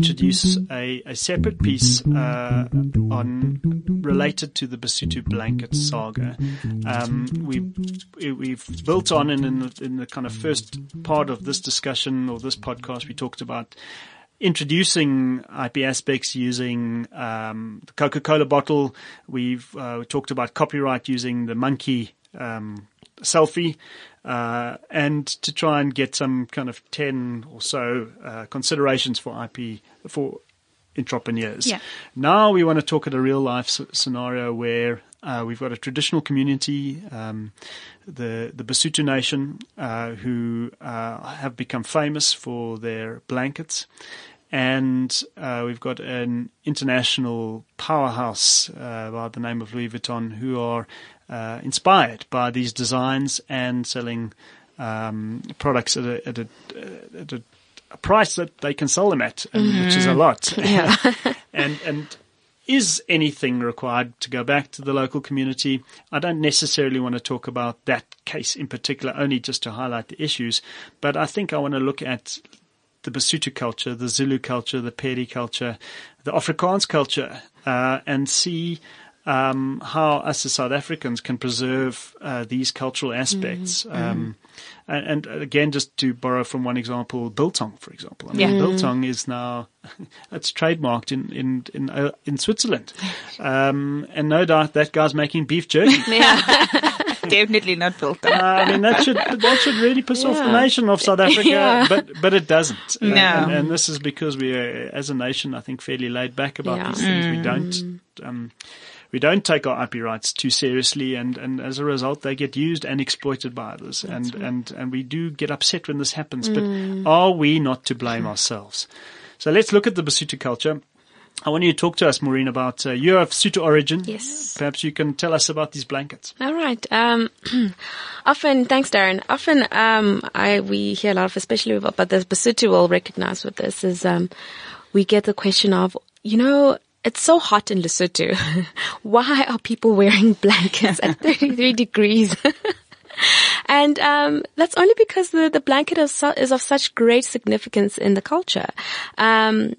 introduce a, a separate piece uh, on related to the Basotho blanket saga. Um, we we've built on and in the, in the kind of first part of this discussion or this podcast, we talked about introducing IP aspects using um, the Coca-Cola bottle. We've uh, talked about copyright using the monkey um, selfie, uh, and to try and get some kind of ten or so uh, considerations for IP for entrepreneurs. Yeah. Now we want to talk at a real life scenario where uh, we've got a traditional community, um, the the Basotho Nation, uh, who uh, have become famous for their blankets, and uh, we've got an international powerhouse uh, by the name of Louis Vuitton, who are uh, inspired by these designs and selling um, products at a, at a, at a a price that they can sell them at, and, which is a lot. Yeah. and and is anything required to go back to the local community? I don't necessarily want to talk about that case in particular, only just to highlight the issues, but I think I want to look at the Basotho culture, the Zulu culture, the Pedi culture, the Afrikaans culture, uh, and see um, how us as South Africans can preserve uh, these cultural aspects. Um, and, and again, just to borrow from one example, biltong, for example. I mean, Yeah. biltong is now it's trademarked in in in, uh, in Switzerland, um, and no doubt that guy's making beef jerky. Definitely not built on. Uh, I mean, that should that should really piss off the nation of South Africa, Yeah. but but it doesn't. Uh, No. and, and this is because we are, as a nation, I think, fairly laid back about Yeah. these things. We don't. Um, we don't take our IP rights too seriously, and, and as a result, they get used and exploited by others, and, and and we do get upset when this happens. But are we not to blame ourselves? So let's look at the Basotho culture. I want you to talk to us, Maureen, about uh, you're of Sotho origin. Yes. Perhaps you can tell us about these blankets. All right. Um, often, thanks, Darren. Often, um, I we hear a lot of, especially about, but the Basotho will recognize with this is um, we get the question of, you know, it's so hot in Lesotho. Why are people wearing blankets at 33 degrees? And um, that's only because the, the blanket is, su- is of such great significance in the culture. Um,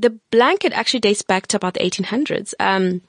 the blanket actually dates back to about the 1800s, um,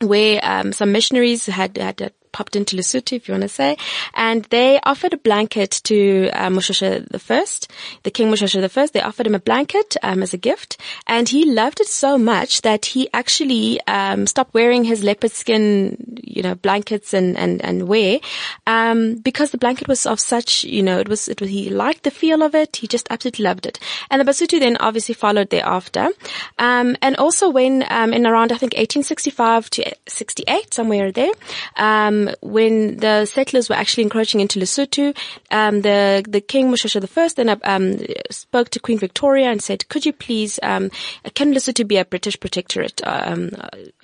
where um, some missionaries had, had, had popped into Lesotho, if you want to say, and they offered a blanket to uh, Moshoeshoe the First, the King Moshoeshoe the First. They offered him a blanket um, as a gift, and he loved it so much that he actually um, stopped wearing his leopard skin, you know, blankets and and and wear, um, because the blanket was of such, you know, it was it was he liked the feel of it. He just absolutely loved it, and the Basotho then obviously followed thereafter, um, and also when um, in around I think 1865 to 68 somewhere there. Um, when the settlers were actually encroaching into Lesotho, um, the the King the First then um, spoke to Queen Victoria and said, "Could you please, um, can Lesotho be a British protectorate um,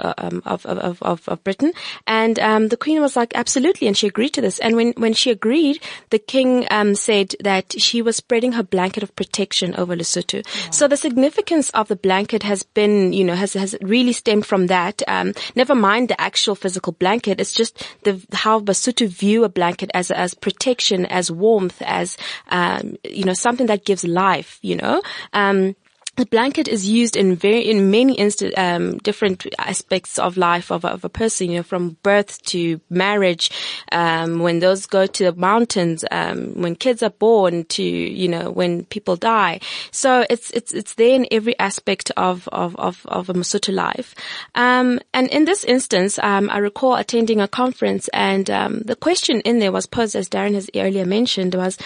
uh, um, of, of, of of Britain?" And um, the Queen was like, "Absolutely," and she agreed to this. And when when she agreed, the King um, said that she was spreading her blanket of protection over Lesotho. So the significance of the blanket has been, you know, has has really stemmed from that. Um, never mind the actual physical blanket; it's just the how Basotho view a blanket as as protection, as warmth, as um, you know, something that gives life. You know. Um, the blanket is used in very in many insta- um, different aspects of life of, a- of a person. You know, from birth to marriage, um, when those go to the mountains, um, when kids are born, to you know when people die. So it's it's it's there in every aspect of of of, of a Mosotho life. Um, and in this instance, um, I recall attending a conference, and um, the question in there was posed, as Darren has earlier mentioned, was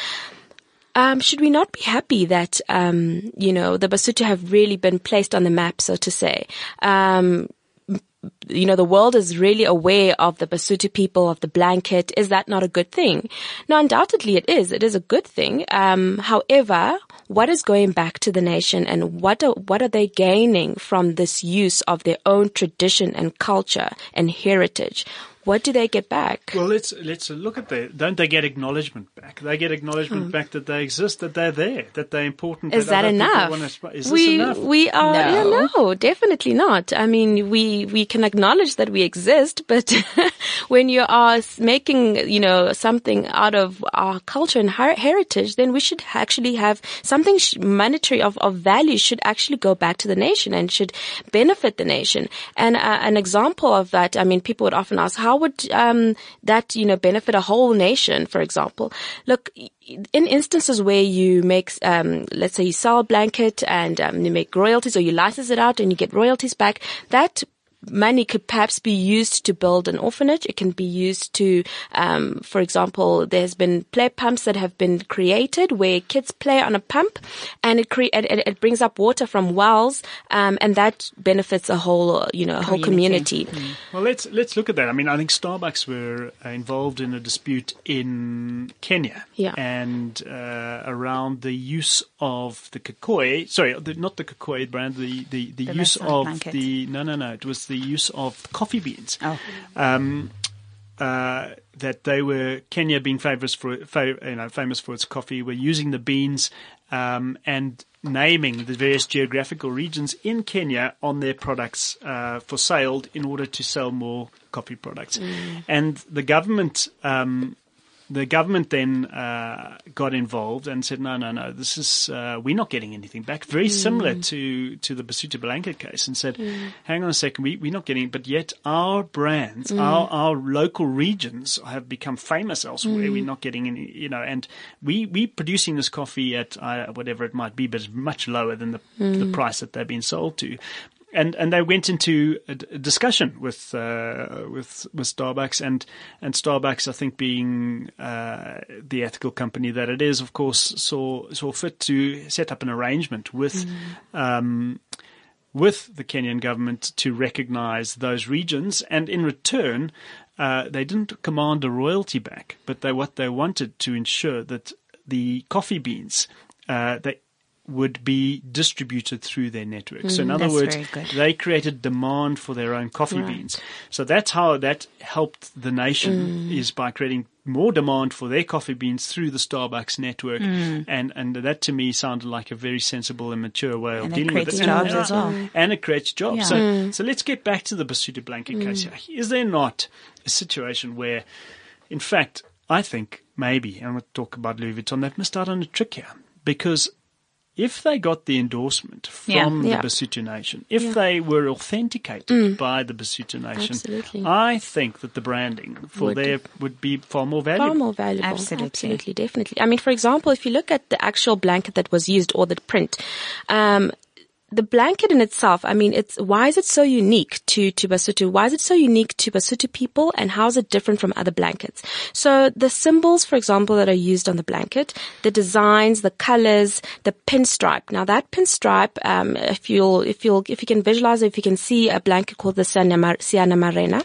um, should we not be happy that um, you know the Basotho have really been placed on the map, so to say? Um, you know, the world is really aware of the Basotho people, of the blanket. Is that not a good thing? No, undoubtedly it is. It is a good thing. Um, however, what is going back to the nation and what are, what are they gaining from this use of their own tradition and culture and heritage? What do they get back? Well, let's let's look at that. Don't they get acknowledgement back? They get acknowledgement back that they exist, that they're there, that they're important. Is that other people enough? wanna sp- is this we enough? we are yeah, No. no, definitely not. I mean, we we can acknowledge that we exist, but when you are making you know something out of our culture and her- heritage, then we should actually have something sh- monetary of of value should actually go back to the nation and should benefit the nation. And uh, an example of that, I mean, people would often ask, how would um, that you know benefit a whole nation? For example, look in instances where you make, um, let's say you sell a blanket and um, you make royalties or you license it out and you get royalties back, that money could perhaps be used to build an orphanage. It can be used to, um, for example, there's been play pumps that have been created where kids play on a pump and it cre- it, it, it brings up water from wells, um, and that benefits a whole, you know, a whole Community. community. Well, let's let's look at that. I mean, I think Starbucks were uh, involved in a dispute in Kenya, Yeah. and uh, around the use of the Kakoi. Sorry, the, not the Kakoi brand. The the, the, The use of blanket. the no no no. It was the use of coffee beans. Oh. Um, uh, that they were Kenya being famous for fa- you know famous for its coffee were using the beans um, and naming the various geographical regions in Kenya on their products uh, for sale in order to sell more coffee products, and the government. Um, the government then uh, got involved and said, "No, no, no. This is uh, we're not getting anything back." Very similar to to the Basotho Blanket case, and said, "Hang on a second, we, we're not getting." But yet, our brands, our our local regions have become famous elsewhere. We're not getting any, you know, and we we producing this coffee at uh, whatever it might be, but it's much lower than the the price that they've been sold to and and they went into a, discussion with uh, with with Starbucks and and Starbucks, I think, being uh, the ethical company that it is, of course, saw saw fit to set up an arrangement with. Um, with the Kenyan government to recognize those regions, and in return, uh, they didn't command a royalty back, but they what they wanted to ensure that the coffee beans uh, they would be distributed through their network. so in mm, other words, they created demand for their own coffee Right. beans. So that's how that helped the nation mm. is by creating more demand for their coffee beans through the Starbucks network. Mm. And, and that to me sounded like a very sensible and mature way of And it dealing with creates it. jobs and, as well. And it creates jobs. Yeah. So, so let's get back to the Basotho blanket case here. Is there not a situation where, in fact, I think maybe, and I'm going to talk about Louis Vuitton, they've missed out on a trick here because if they got the endorsement from Yeah. the Basotho Nation, if they were authenticated by the Basotho Nation, Absolutely. I think that the branding for Would- there would be far more valuable. Far more valuable. Absolutely. Absolutely, definitely. I mean, for example, if you look at the actual blanket that was used or the print, um, the blanket in itself, I mean, it's, why is it so unique to, to Basotho? Why is it so unique to Basotho people and how is it different from other blankets? So the symbols, for example, that are used on the blanket, the designs, the colors, the pinstripe. Now that pinstripe, um, if you'll, if you'll, if you can visualize if you can see a blanket called the Siana Seanamarena,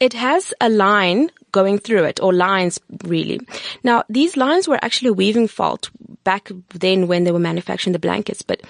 it has a line going through it or lines really. Now these lines were actually a weaving fault back then when they were manufacturing the blankets, but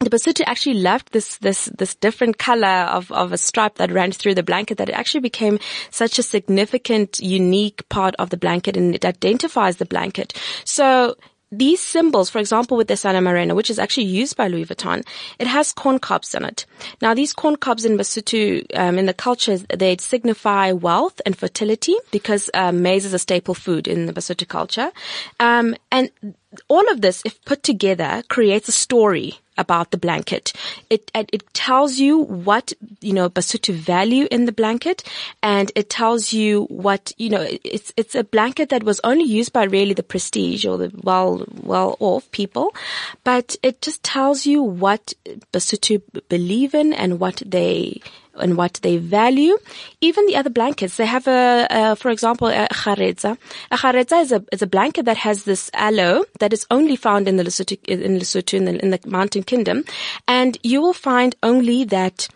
the Basotho actually left this, this, this different color of, of a stripe that ran through the blanket that it actually became such a significant, unique part of the blanket and it identifies the blanket. So these symbols, for example, with the Seanamarena, which is actually used by Louis Vuitton, it has corn cobs in it. Now, these corn cobs in Basotho, um, in the culture, they signify wealth and fertility because um, maize is a staple food in the Basotho culture. Um, and all of this, if put together, creates a story about the blanket. It, it tells you what you know Basotho value in the blanket, and it tells you what you know. It's it's a blanket that was only used by really the prestige or the well well off people, but it just tells you what Basotho believe in and what they and what they value. Even the other blankets, they have a, for example, a kharetsa. A kharetsa is a, is a blanket that has this aloe that is only found in the Lesotho, in Lesotho, in the, in the mountain kingdom. And you will find only that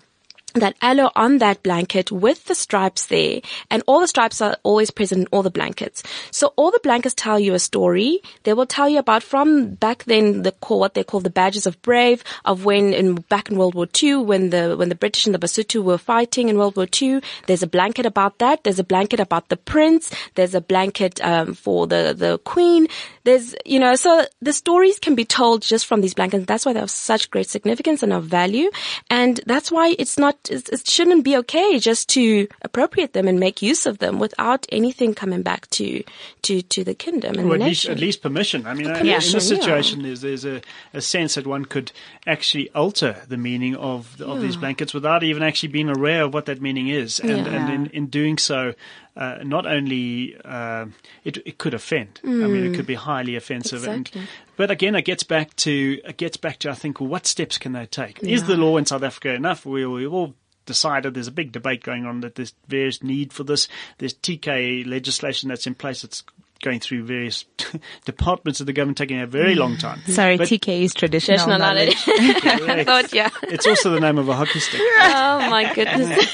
that aloe on that blanket with the stripes there and all the stripes are always present in all the blankets. So all the blankets tell you a story. They will tell you about from back then the call, what they call the badges of brave of when in back in World War II when the when the British and the Basotho were fighting in World War II. There's a blanket about that. There's a blanket about the prince. There's a blanket um, for the the queen. There's you know so the stories can be told just from these blankets. That's why they have such great significance and of value, and that's why it's not it shouldn't be okay just to appropriate them and make use of them without anything coming back to to to the kingdom and Or the at least, nation. at least permission. I mean, in permission, this yeah. situation, there's, there's a, a sense that one could actually alter the meaning of of these blankets without even actually being aware of what that meaning is. And, Yeah. and in, in doing so, uh, not only uh, it, it could offend. I mean, it could be highly offensive. Mm. Exactly. And, but again, it gets back to it gets back to I think, well, what steps can they take? Is the law in South Africa enough? We we all decided there's a big debate going on that there's various need for this. There's TK legislation that's in place. It's going through various departments of the government taking a very long time. Sorry, But- TK is traditional, Traditional knowledge. knowledge. I thought, yeah. It's also the name of a hockey stick. Oh my goodness.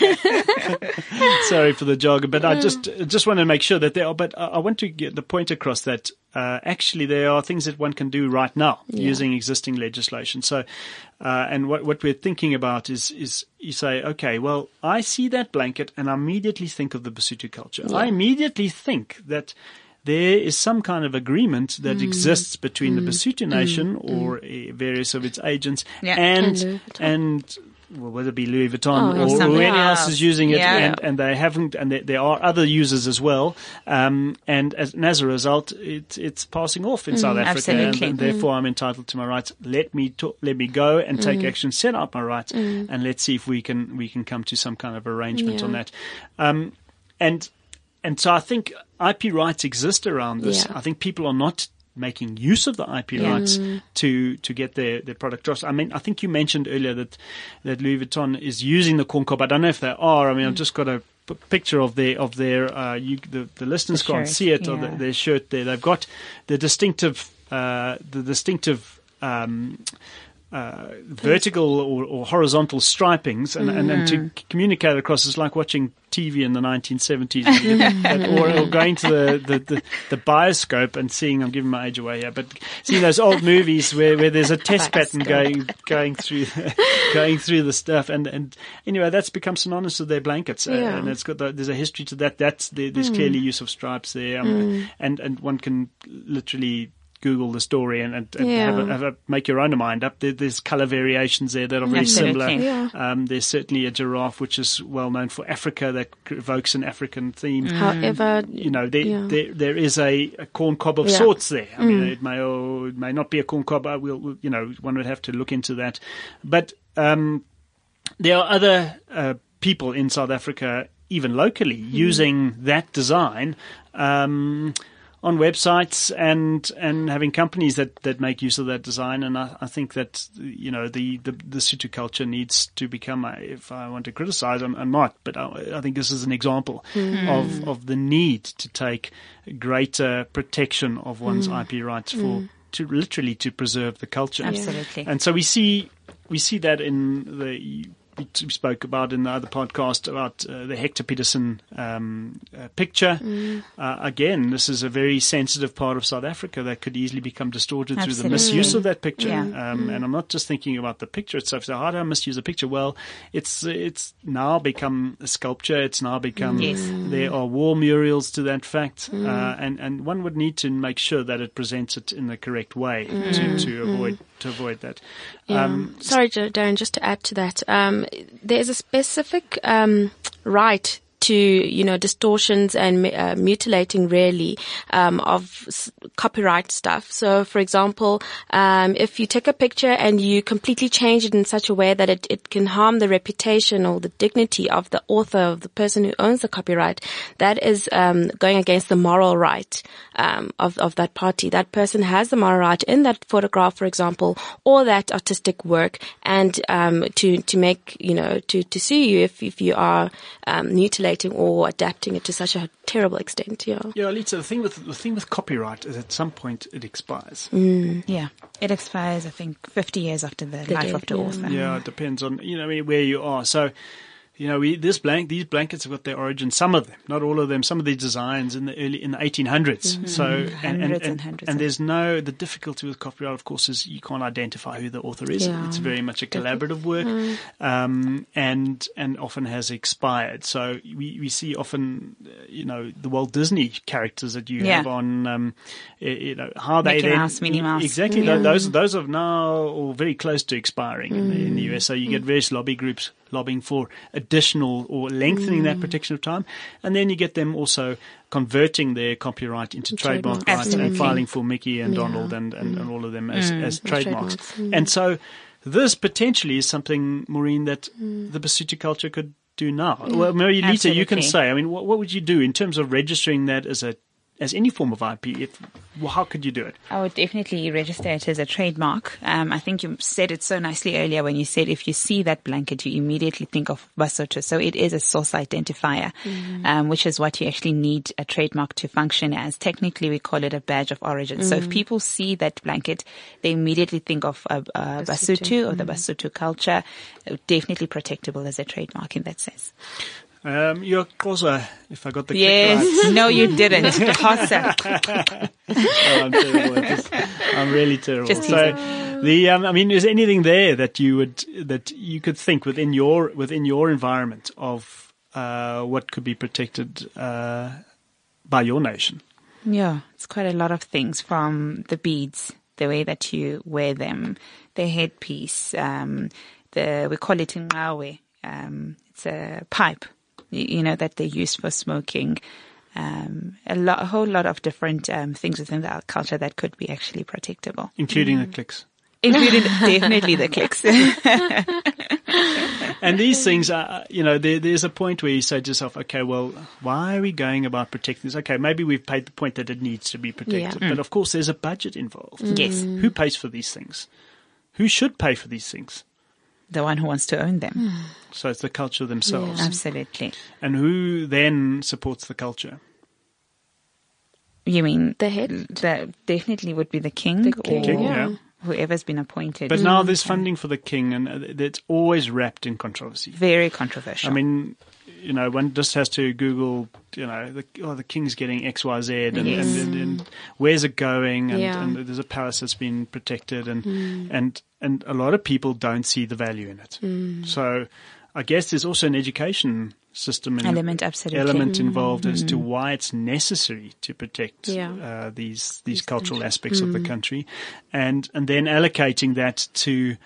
Sorry for the jargon, but I Mm. just just want to make sure that there are. But I I want to get the point across that uh, actually there are things that one can do right now using existing legislation. So, uh, and what what we're thinking about is is you say, okay, well, I see that blanket and I immediately think of the Basotho culture. I immediately think that. There is some kind of agreement Mm. that exists between the Basotho nation or uh, various of its agents Yeah. and And Louis Vuitton. and well, whether it be Louis Vuitton Oh, or, or or something anyone else is using it, Yeah. and, and they haven't, and there, there are other users as well, um, and as, and as a result, it, it's passing off in South Africa, and, and therefore I'm entitled to my rights. Let me to, let me go and take action, set out my rights, and let's see if we can we can come to some kind of arrangement Yeah. on that. Um, and and so I think IP rights exist around this. Yeah. I think people are not making use of the IP rights to to get their, their product across. I mean, I think you mentioned earlier that that Louis Vuitton is using the corn cob. I don't know if they are. I mean, I've just got a p- picture of their of their uh, you, the the listeners The can't shirt, see it or the, their shirt there. They've got the distinctive uh, the distinctive. Um, uh, vertical or, or horizontal stripings and, and, and to c- communicate across is like watching TV in the 1970s That- or, or going to the, the, the, the bioscope and seeing, I'm giving my age away here, but seeing those old movies where, where there's a test pattern going, going through, going through the stuff. And, and anyway, that's become synonymous with their blankets. uh, Yeah. and it's got, the, there's a history to that. That's, there, there's clearly use of stripes there. Um, and, and one can literally Google the story and, and, and have, a, have a, make your own mind up. There, there's color variations there that are very Absolutely. similar. Yeah. Um, there's certainly a giraffe which is well known for Africa that evokes an African theme. However, You know, there, Yeah. there, there is a, a corn cob of Yeah. sorts there. I mean, it may or it may not be a corn cob. I will, you know, one would have to look into that. But um, there are other uh, people in South Africa, even locally, using that design. Um, on websites and and having companies that, that make use of that design, and I, I think that you know the, the the Sotho culture needs to become. A, if I want to criticize, I'm, I'm not, but I, I think this is an example mm-hmm. of of the need to take greater protection of one's mm. IP rights for mm. to literally to preserve the culture. Absolutely. And so we see we see that in the we spoke about in the other podcast about uh, the Hector Pieterson um, uh, picture. Uh, again, this is a very sensitive part of South Africa that could easily become distorted through the misuse of that picture. Yeah. Um, And I'm not just thinking about the picture itself. So how do I misuse a picture? Well, it's it's now become a sculpture. It's now become Yes. there are wall murals to that fact, uh, and and one would need to make sure that it presents it in the correct way to, to avoid to avoid that. Yeah. Um, Sorry, Darren, just to add to that, um, there is a specific um, right to you know distortions and uh, mutilating really um, of s- copyright stuff. So, for example, um, if you take a picture and you completely change it in such a way that it, it can harm the reputation or the dignity of the author of the person who owns the copyright, that is um, going against the moral right um, of of that party. That person has the moral right in that photograph, for example, or that artistic work, and um, to to make you know to to sue you if if you are um, mutilating manipulating or adapting it to such a terrible extent. Yeah. Yeah, Lisa, the thing with the thing with copyright is at some point it expires. Mm. Yeah. It expires, I think, 50 years after the, The life death, of the yeah. author. Yeah, it depends on you know where you are. So, you know, we this blank these blankets have got their origin. Some of them, not all of them. Some of these designs in the early in the 1800s. So, and, and, Mm-hmm. And and, and there's no the difficulty with copyright, of course, is you can't identify who the author is. Yeah. It's very much a collaborative work, um, and and often has expired. So we we see often, uh, you know, the Walt Disney characters that you Yeah. have on, um, you know, how they Mickey then Mouse, Minnie Mouse. exactly tho- those those are now all very close to expiring in, the, in the US. So you get various lobby groups lobbying for additional or lengthening that mm. protection of time, and then you get them also converting their copyright into trademark trademarks. rights and filing for Mickey and Yeah. Donald and, and, and mm. all of them as, mm. as trademarks. trademarks. And so this potentially is something, Maureen, that the Basotho culture could do now. Well, Mary Lita, you can say. I mean, what, what would you do in terms of registering that as a as any form of IP? If, well, how could you do it? I would definitely register it as a trademark. Um, I think you said it so nicely earlier when you said if you see that blanket, you immediately think of Basotho. So it is a source identifier, um, which is what you actually need a trademark to function as. Technically, we call it a badge of origin. So if people see that blanket, they immediately think of uh, uh, Basotho or the Basotho culture. Definitely protectable as a trademark in that sense. Um, you're if I got the Yes. right. no, you didn't. Xhosa. Oh, I'm terrible. I'm really terrible. Just so, the um, I mean, is there anything there that you would that you could think within your within your environment of uh, what could be protected uh, by your nation? Yeah, it's quite a lot of things from the beads, the way that you wear them, the headpiece, um, the we call it ingawe. Um, it's a pipe, you, you know, that they use for smoking. Um, a lot, a whole lot of different um, things within our culture that could be actually protectable, including the clicks. including definitely the clicks. And these things are, you know, there, there's a point where you say to yourself, okay, well, why are we going about protecting this? Okay, maybe we've paid the point that it needs to be protected, Yeah. but of course there's a budget involved. yes, Who pays for these things? Who should pay for these things? The one who wants to own them. So it's the culture themselves. Absolutely. And who then supports the culture? You mean The head? The definitely would be the king, The king, or King, yeah. whoever's been appointed. But now there's funding for the king, and uh, it's always wrapped in controversy. very controversial. I mean, you know, one just has to Google, you know, the, oh, the king's getting X, Y, Z, and, Yes. and, and, and where's it going? And, Yeah. and there's a palace that's been protected, and hmm. and and a lot of people don't see the value in it. Hmm. So, I guess there's also an education system and Element, absolutely. element hmm. involved as to why it's necessary to protect Yeah. uh, these these cultural aspects of the country, and and then allocating that to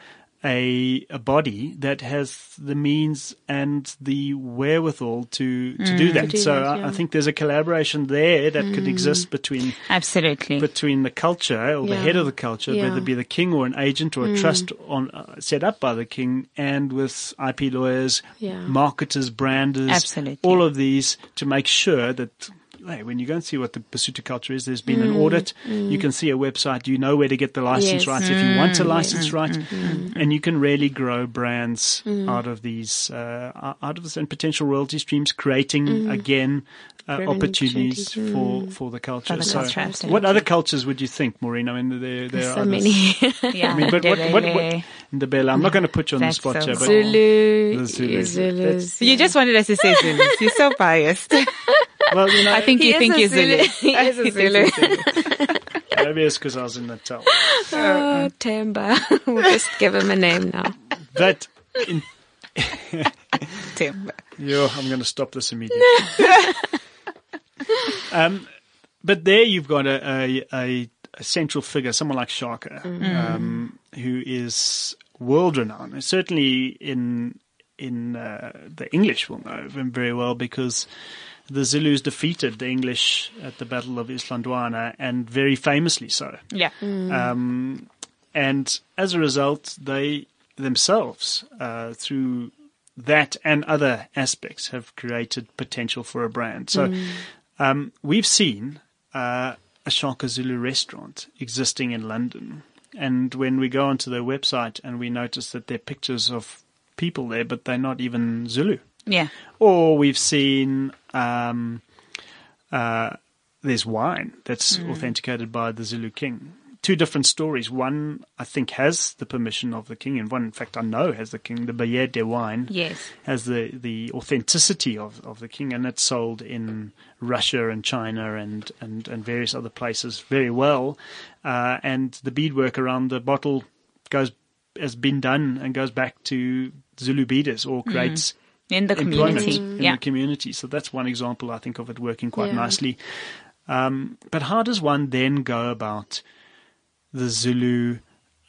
a a body that has the means and the wherewithal to to do mm. that. do so that, I, I think there's a collaboration there that could mm. exist between Absolutely. between the culture or the head of the culture, Yeah. whether it be the king or an agent or a mm. trust on uh, set up by the king, and with IP lawyers, Yeah. marketers, branders, Absolutely. all of these to make sure that. Hey, when you go and see what the Basotho culture is, there's been Mm. an audit. You can see a website. You know where to get the license Yes. rights if you want a Mm. license right, and you can really grow brands out of these, uh, out of this, and potential royalty streams, creating again uh, opportunities opportunities. for for the culture. For the so, culture, what other cultures would you think, Maureen? I mean, there, there There's are so others. many. yeah. I mean, but what, what, what, Ndebele. the Bell, I'm not going to put you on the spot so here, but Zulu, The Zulus. Zulus. You just wanted us to say Zulus. You're so biased. well, you know, I think you is think a you're Zulu. Zulu. He is a Zulu. maybe it's because I was in Natal. Oh, Tamba. we'll just give him a name now. But in, Tim. Yo, I'm going to stop this immediately. um, but there you've got a, a, a, a central figure, someone like Shaka, um, who is world renowned. Certainly in in uh, the English will know him very well because the Zulus defeated the English at the Battle of Isandlwana, and very famously so. Yeah. Um, and as a result, they themselves, uh, through that and other aspects, have created potential for a brand. So um, we've seen uh, a Shaka Zulu restaurant existing in London. And when we go onto their website and we notice that there are pictures of people there, but they're not even Zulu. Yeah. Or we've seen um, uh, there's wine that's authenticated by the Zulu king. Two different stories. One, I think, has the permission of the king, and one, in fact, I know has the king. The Bayede wine Yes. has the, the authenticity of, of the king, and it's sold in Russia and China and, and, and various other places very well. Uh, and the beadwork around the bottle goes has been done and goes back to Zulu beaders or creates In the community. in Yeah. the community. So that's one example I think of it working quite Yeah. nicely. Um, but how does one then go about the Zulu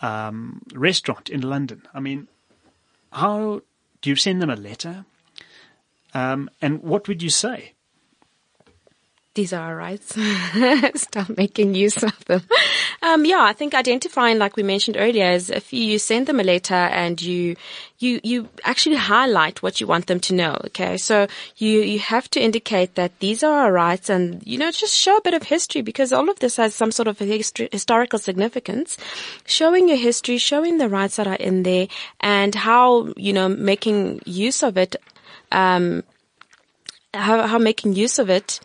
um, restaurant in London? I mean, how do you send them a letter? Um, and what would you say? These are our rights. Start making use of them. Um, yeah, I think identifying, like we mentioned earlier, is if you send them a letter and you, you, you actually highlight what you want them to know. Okay. So you, you have to indicate that these are our rights and, you know, just show a bit of history because all of this has some sort of history, historical significance. Showing your history, showing the rights that are in there and how, you know, making use of it, um, how, how making use of it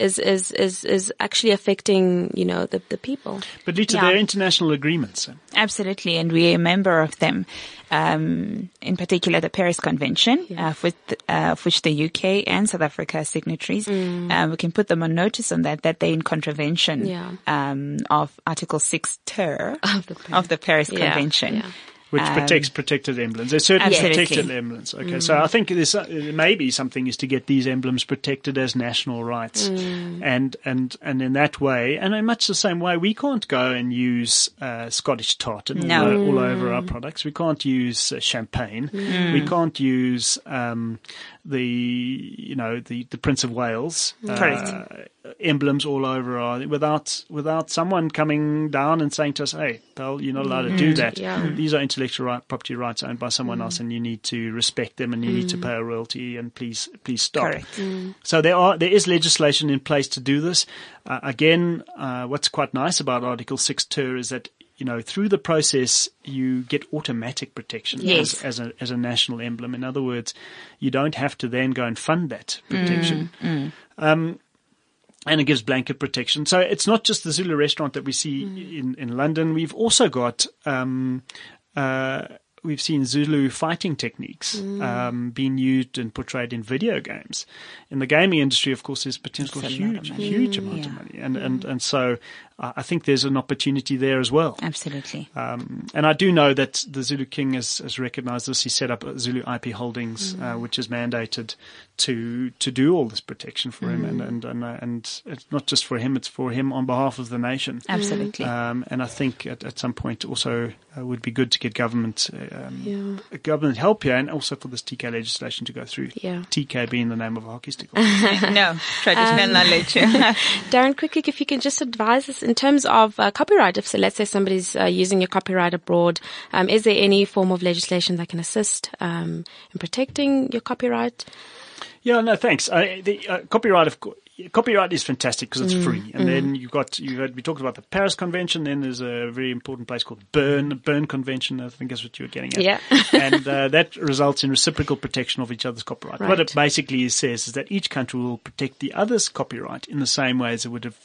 is, is, is, is actually affecting, you know, the, the people. But Lita, Yeah. there are international agreements. Absolutely, and we're a member of them. Um, in particular, the Paris Convention, uh, with, uh, of which the UK and South Africa are signatories. Uh, we can put them on notice on that that they're in contravention Yeah. um, of Article Six Ter Of the Paris- of the Paris Yeah, Convention. Which Um, protects protected emblems. There's certainly Absolutely. protected emblems. Okay, so I think there's uh, maybe something is to get these emblems protected as national rights, and and and in that way, and in much the same way, we can't go and use uh, Scottish tartan No. all, all over our products. We can't use uh, champagne. We can't use um, the you know the the Prince of Wales Correct. Emblems all over our without without someone coming down and saying to us, "Hey, pal, you're not allowed to do mm-hmm. that. Yeah. Mm-hmm. These are intellectual right, property rights owned by someone else, mm. and you need to respect them, and you need to mm. pay a royalty, and please please stop." Correct. Mm. So there are there is legislation in place to do this. Uh, again, uh, what's quite nice about Article Six Ter is that you know through the process you get automatic protection Yes. as, as a as a national emblem. In other words, you don't have to then go and fund that protection. Um, and it gives blanket protection. So it's not just the Zulu restaurant that we see in, in London. We've also got, um, uh, we've seen Zulu fighting techniques um, being used and portrayed in video games. In the gaming industry, of course, there's potential It's a lot of huge, money. huge amount of money, and and and so I think there's an opportunity there as well. Absolutely. Um, and I do know that the Zulu King has, has recognized this. He set up Zulu IP Holdings, uh, which is mandated to to do all this protection for him, and and and, uh, and it's not just for him; it's for him on behalf of the nation. Absolutely. Um, and I think at, at some point also uh, would be good to get government uh, um, Yeah. government help here, and also for this TK legislation to go through. Yeah. TK being the name of a hockey stick. no, traditional Um, knowledge. Darren, quickly, if you can just advise us in terms of uh, copyright, if so, let's say somebody's uh, using your copyright abroad, um, is there any form of legislation that can assist um, in protecting your copyright? Yeah, no, thanks. Uh, the uh, copyright, of course, copyright is fantastic because it's free. And then you've got you had we talked about the Paris Convention. Then there's a very important place called Bern, the Bern Convention. I think that's what you were getting at. Yeah. and uh, that results in reciprocal protection of each other's copyright. What Right. it basically says is that each country will protect the other's copyright in the same way as it would have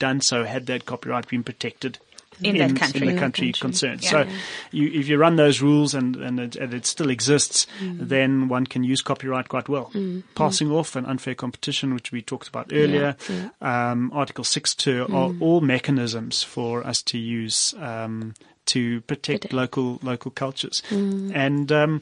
done so had that copyright been protected. In that country. in In the country country. concerned. Yeah. So, you, if you run those rules and and it, and it still exists, then one can use copyright quite well. Passing off and unfair competition, which we talked about earlier, Um, Article Six Ter are all mechanisms for us to use um, to protect Protect. local local cultures, and um,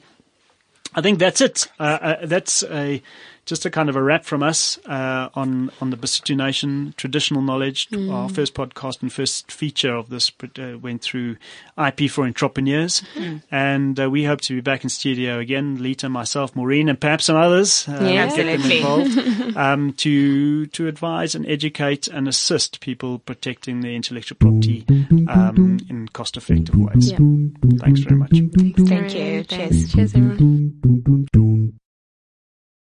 I think that's it. Uh, uh, that's a just a kind of a wrap from us uh, on on the Basotho Nation traditional knowledge. Our first podcast and first feature of this uh, went through IP for entrepreneurs, and uh, we hope to be back in studio again. Lita, myself, Maureen, and perhaps some others. Uh, Yeah. get them Absolutely. involved um, to to advise and educate and assist people protecting their intellectual property um, in cost effective ways. Yeah. Thanks very much. Thank you. Darren. Cheers. Cheers, everyone.